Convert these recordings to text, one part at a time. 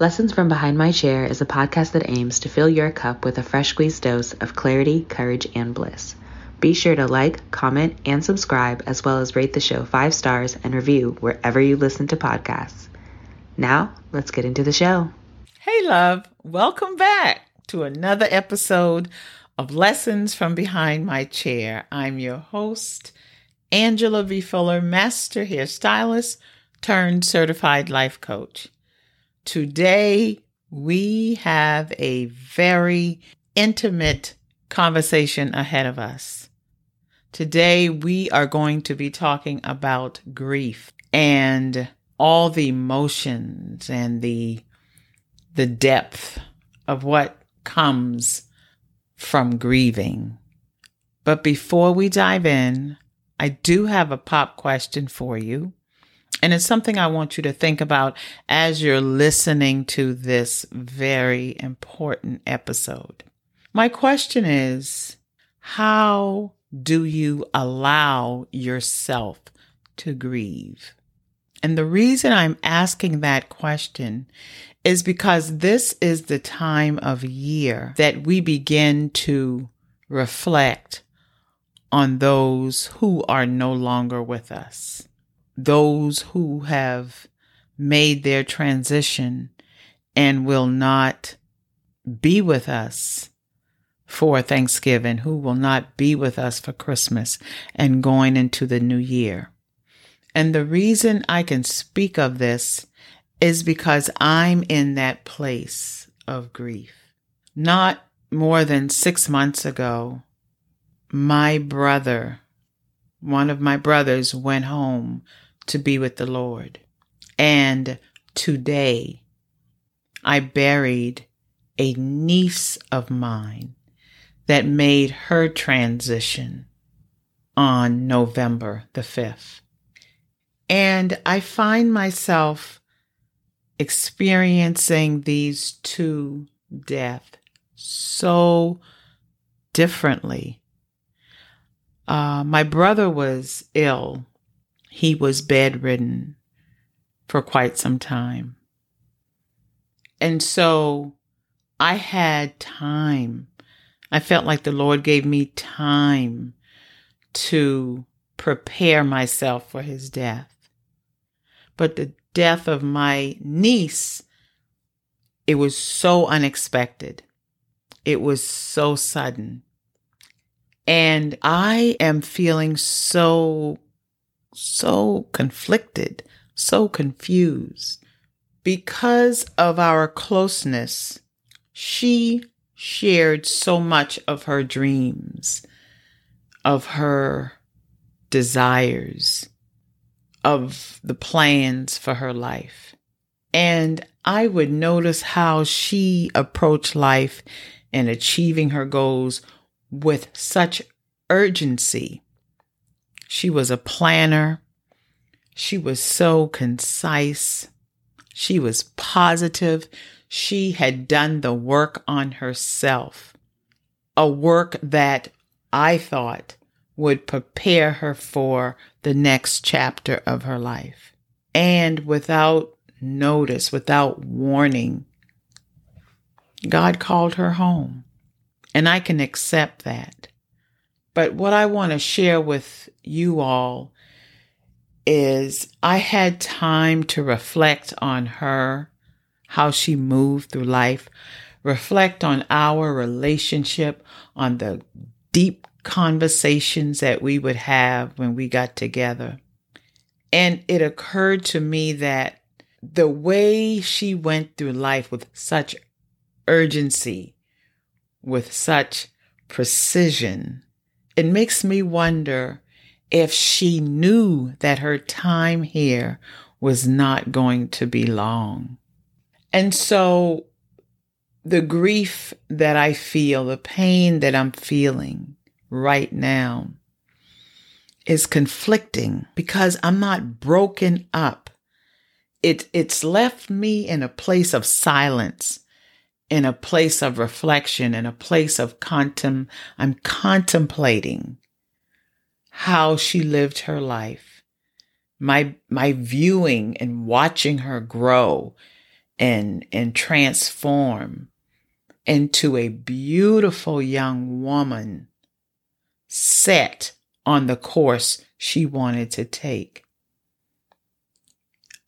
Lessons from Behind My Chair is a podcast that aims to fill your cup with a fresh squeezed dose of clarity, courage, and bliss. Be sure to like, comment, and subscribe, as well as rate the show five stars and review wherever you listen to podcasts. Now, let's get into the show. Hey, love. Welcome back to another episode of Lessons from Behind My Chair. I'm your host, Angela B. Fuller, master hairstylist turned certified life coach. Today, we have a very intimate conversation ahead of us. Today, we are going to be talking about grief and all the emotions and the, the depth of what comes from grieving. But before we dive in, I do have a pop question for you. And it's something I want you to think about as you're listening to this very important episode. My question is How do you allow yourself to grieve? And the reason I'm asking that question is because this is the time of year that we begin to reflect on those who are no longer with us those who have made their transition and will not be with us for Thanksgiving, who will not be with us for Christmas and going into the new year. And the reason I can speak of this is because I'm in that place of grief. Not more than six months ago, my brother, one of my brothers, went home to be with the Lord. And today I buried a niece of mine that made her transition on November the 5th. And I find myself experiencing these two deaths so differently. Uh, my brother was ill he was bedridden for quite some time. And so I had time. I felt like the Lord gave me time to prepare myself for his death. But the death of my niece, it was so unexpected. It was so sudden. And I am feeling so so conflicted, so confused. Because of our closeness, she shared so much of her dreams, of her desires, of the plans for her life. And I would notice how she approached life and achieving her goals with such urgency she was a planner. She was so concise. She was positive. She had done the work on herself, a work that I thought would prepare her for the next chapter of her life. And without notice, without warning, God called her home. And I can accept that. But what I want to share with you all is I had time to reflect on her, how she moved through life, reflect on our relationship, on the deep conversations that we would have when we got together. And it occurred to me that the way she went through life with such urgency, with such precision, it makes me wonder if she knew that her time here was not going to be long. And so the grief that I feel, the pain that I'm feeling right now is conflicting because I'm not broken up. It, it's left me in a place of silence in a place of reflection, in a place of contem, I'm contemplating how she lived her life. My, my viewing and watching her grow and and transform into a beautiful young woman set on the course she wanted to take.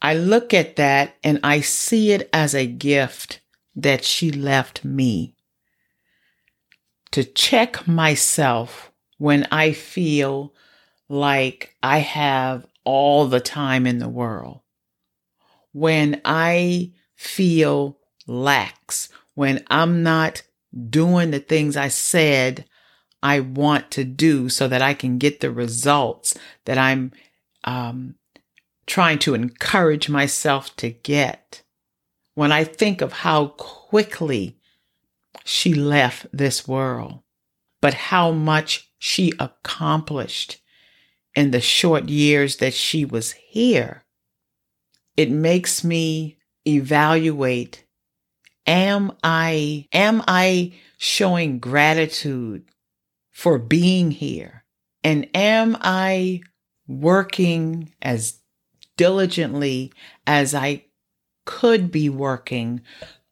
I look at that and I see it as a gift that she left me to check myself when I feel like I have all the time in the world. When I feel lax, when I'm not doing the things I said I want to do so that I can get the results that I'm um, trying to encourage myself to get. When I think of how quickly she left this world, but how much she accomplished in the short years that she was here, it makes me evaluate am I am I showing gratitude for being here? And am I working as diligently as I could be working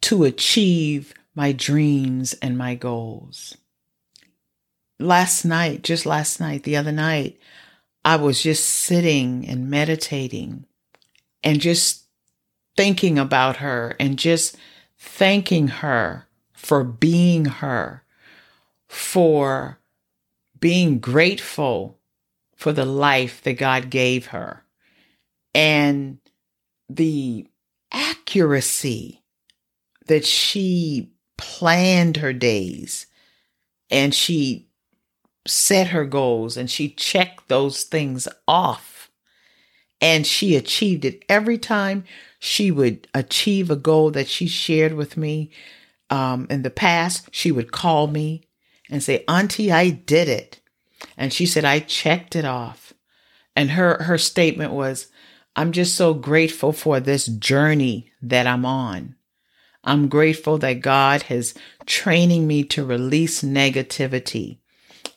to achieve my dreams and my goals? Last night, just last night, the other night, I was just sitting and meditating and just thinking about her and just thanking her for being her, for being grateful for the life that God gave her, and the accuracy that she planned her days and she set her goals and she checked those things off. And she achieved it. Every time she would achieve a goal that she shared with me um, in the past she would call me and say auntie i did it. And she said i checked it off. And her her statement was i'm just so grateful for this journey that i'm on i'm grateful that god has training me to release negativity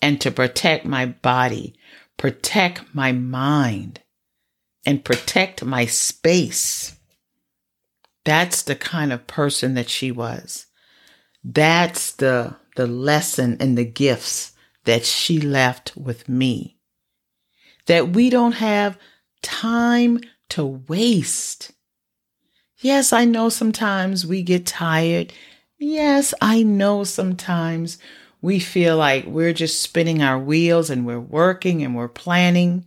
and to protect my body, protect my mind, and protect my space. That's the kind of person that she was. That's the, the lesson and the gifts that she left with me. That we don't have time to waste. Yes, I know sometimes we get tired. Yes, I know sometimes we feel like we're just spinning our wheels and we're working and we're planning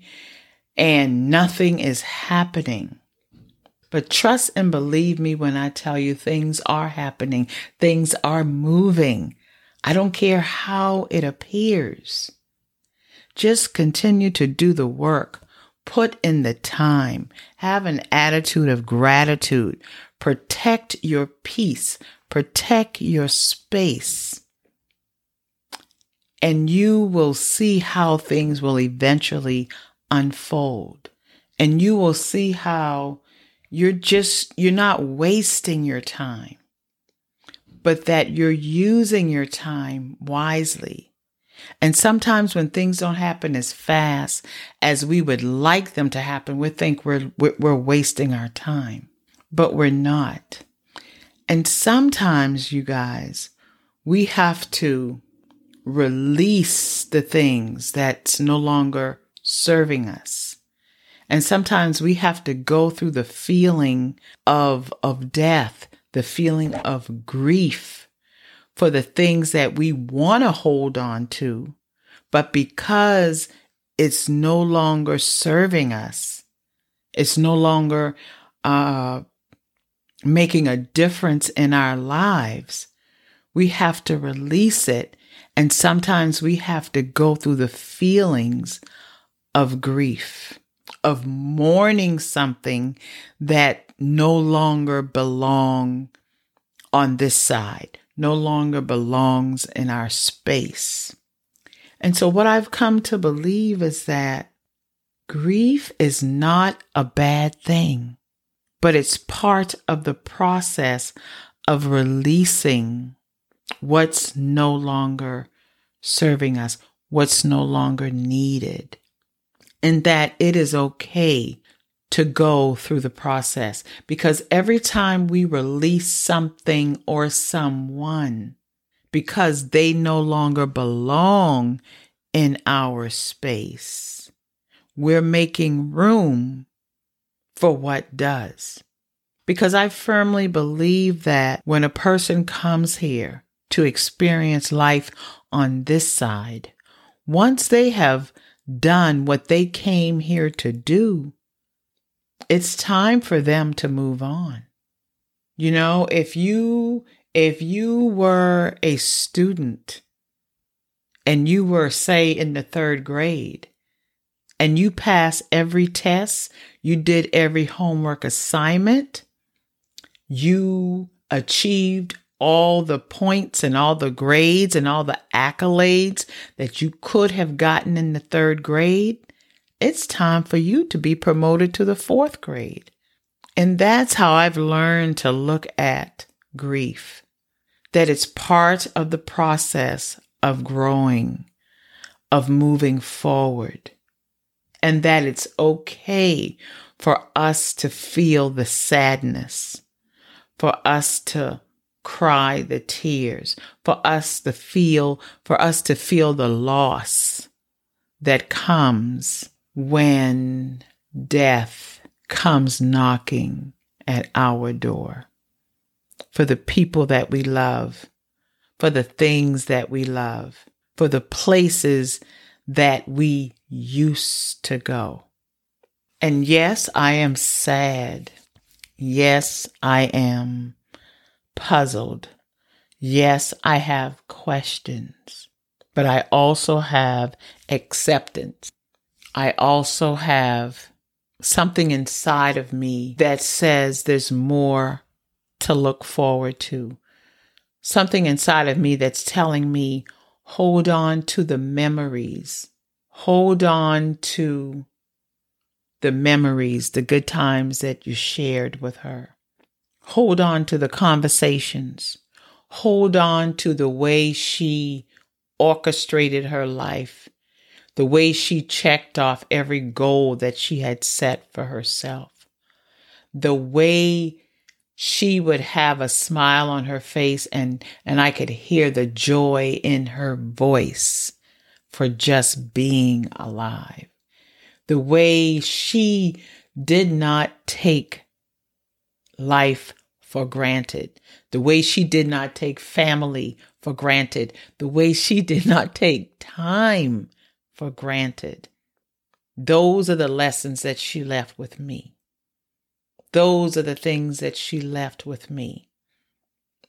and nothing is happening. But trust and believe me when I tell you things are happening, things are moving. I don't care how it appears. Just continue to do the work. Put in the time. Have an attitude of gratitude. Protect your peace. Protect your space and you will see how things will eventually unfold. And you will see how you're just, you're not wasting your time, but that you're using your time wisely. And sometimes when things don't happen as fast as we would like them to happen, we think we're, we're wasting our time, but we're not. And sometimes, you guys, we have to release the things that's no longer serving us. And sometimes we have to go through the feeling of, of death, the feeling of grief for the things that we want to hold on to. But because it's no longer serving us, it's no longer uh, making a difference in our lives, we have to release it and sometimes we have to go through the feelings of grief, of mourning something that no longer belong on this side, no longer belongs in our space. And so what I've come to believe is that grief is not a bad thing, but it's part of the process of releasing what's no longer serving us, what's no longer needed, and that it is okay to go through the process because every time we release something or someone because they no longer belong in our space, we're making room for what does. Because I firmly believe that when a person comes here to experience life on this side, once they have done what they came here to do, it's time for them to move on. You know, if you if you were a student and you were say in the 3rd grade and you passed every test, you did every homework assignment, you achieved all the points and all the grades and all the accolades that you could have gotten in the third grade, it's time for you to be promoted to the fourth grade. And that's how I've learned to look at grief, that it's part of the process of growing, of moving forward, and that it's okay for us to feel the sadness, for us to cry the tears, for us to feel, for us to feel the loss that comes when death comes knocking at our door. For the people that we love, for the things that we love, for the places that we used to go. And yes, I am sad. Yes, I am puzzled. Yes, I have questions, but I also have acceptance. I also have something inside of me that says there's more to look forward to. Something inside of me that's telling me, hold on to the memories, hold on to the memories, the good times that you shared with her. Hold on to the conversations. Hold on to the way she orchestrated her life, the way she checked off every goal that she had set for herself, the way she would have a smile on her face and, and I could hear the joy in her voice for just being alive. The way she did not take life for granted, the way she did not take family for granted, the way she did not take time for granted. Those are the lessons that she left with me. Those are the things that she left with me.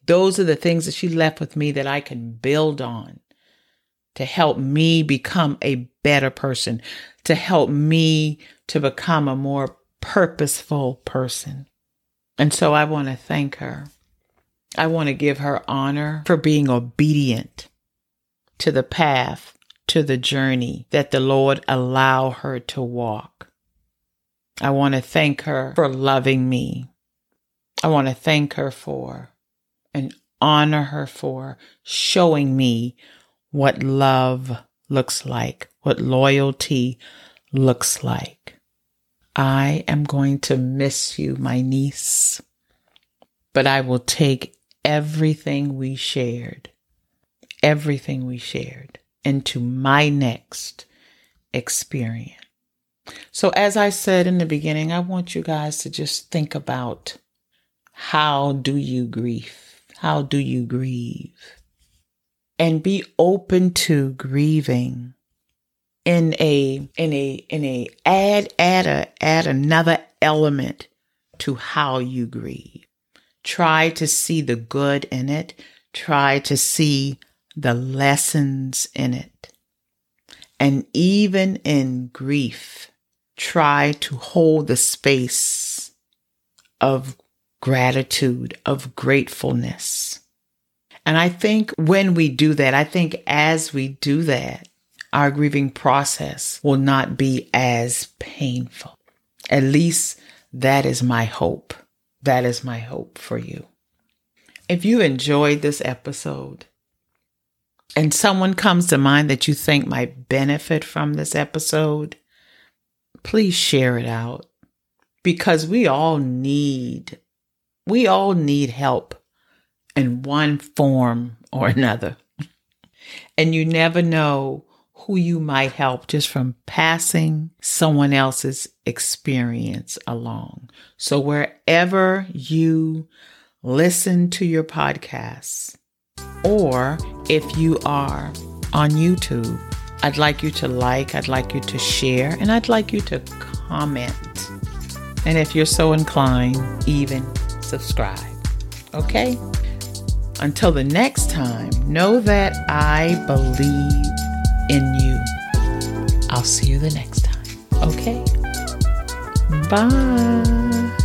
Those are the things that she left with me that I can build on to help me become a better person, to help me to become a more purposeful person. And so I want to thank her. I want to give her honor for being obedient to the path, to the journey that the Lord allow her to walk. I want to thank her for loving me. I want to thank her for and honor her for showing me what love looks like, what loyalty looks like. I am going to miss you, my niece, but I will take everything we shared, everything we shared into my next experience. So, as I said in the beginning, I want you guys to just think about how do you grieve? How do you grieve? And be open to grieving in a in a in a add add a add another element to how you grieve. Try to see the good in it. Try to see the lessons in it. And even in grief, try to hold the space of gratitude, of gratefulness. And I think when we do that, I think as we do that, our grieving process will not be as painful. At least that is my hope. That is my hope for you. If you enjoyed this episode and someone comes to mind that you think might benefit from this episode, please share it out. because we all need we all need help in one form or another. And you never know who you might help just from passing someone else's experience along. So wherever you listen to your podcasts, or if you are on YouTube, I'd like you to like, I'd like you to share, and I'd like you to comment. And if you're so inclined, even subscribe. Okay? Until the next time, know that I believe in you. I'll see you the next time. Okay? Bye.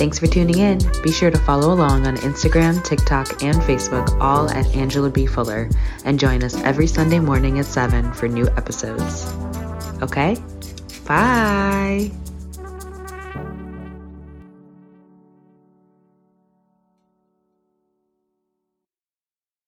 Thanks for tuning in. Be sure to follow along on Instagram, TikTok, and Facebook, all at Angela B. Fuller, and join us every Sunday morning at 7 for new episodes. Okay? Bye.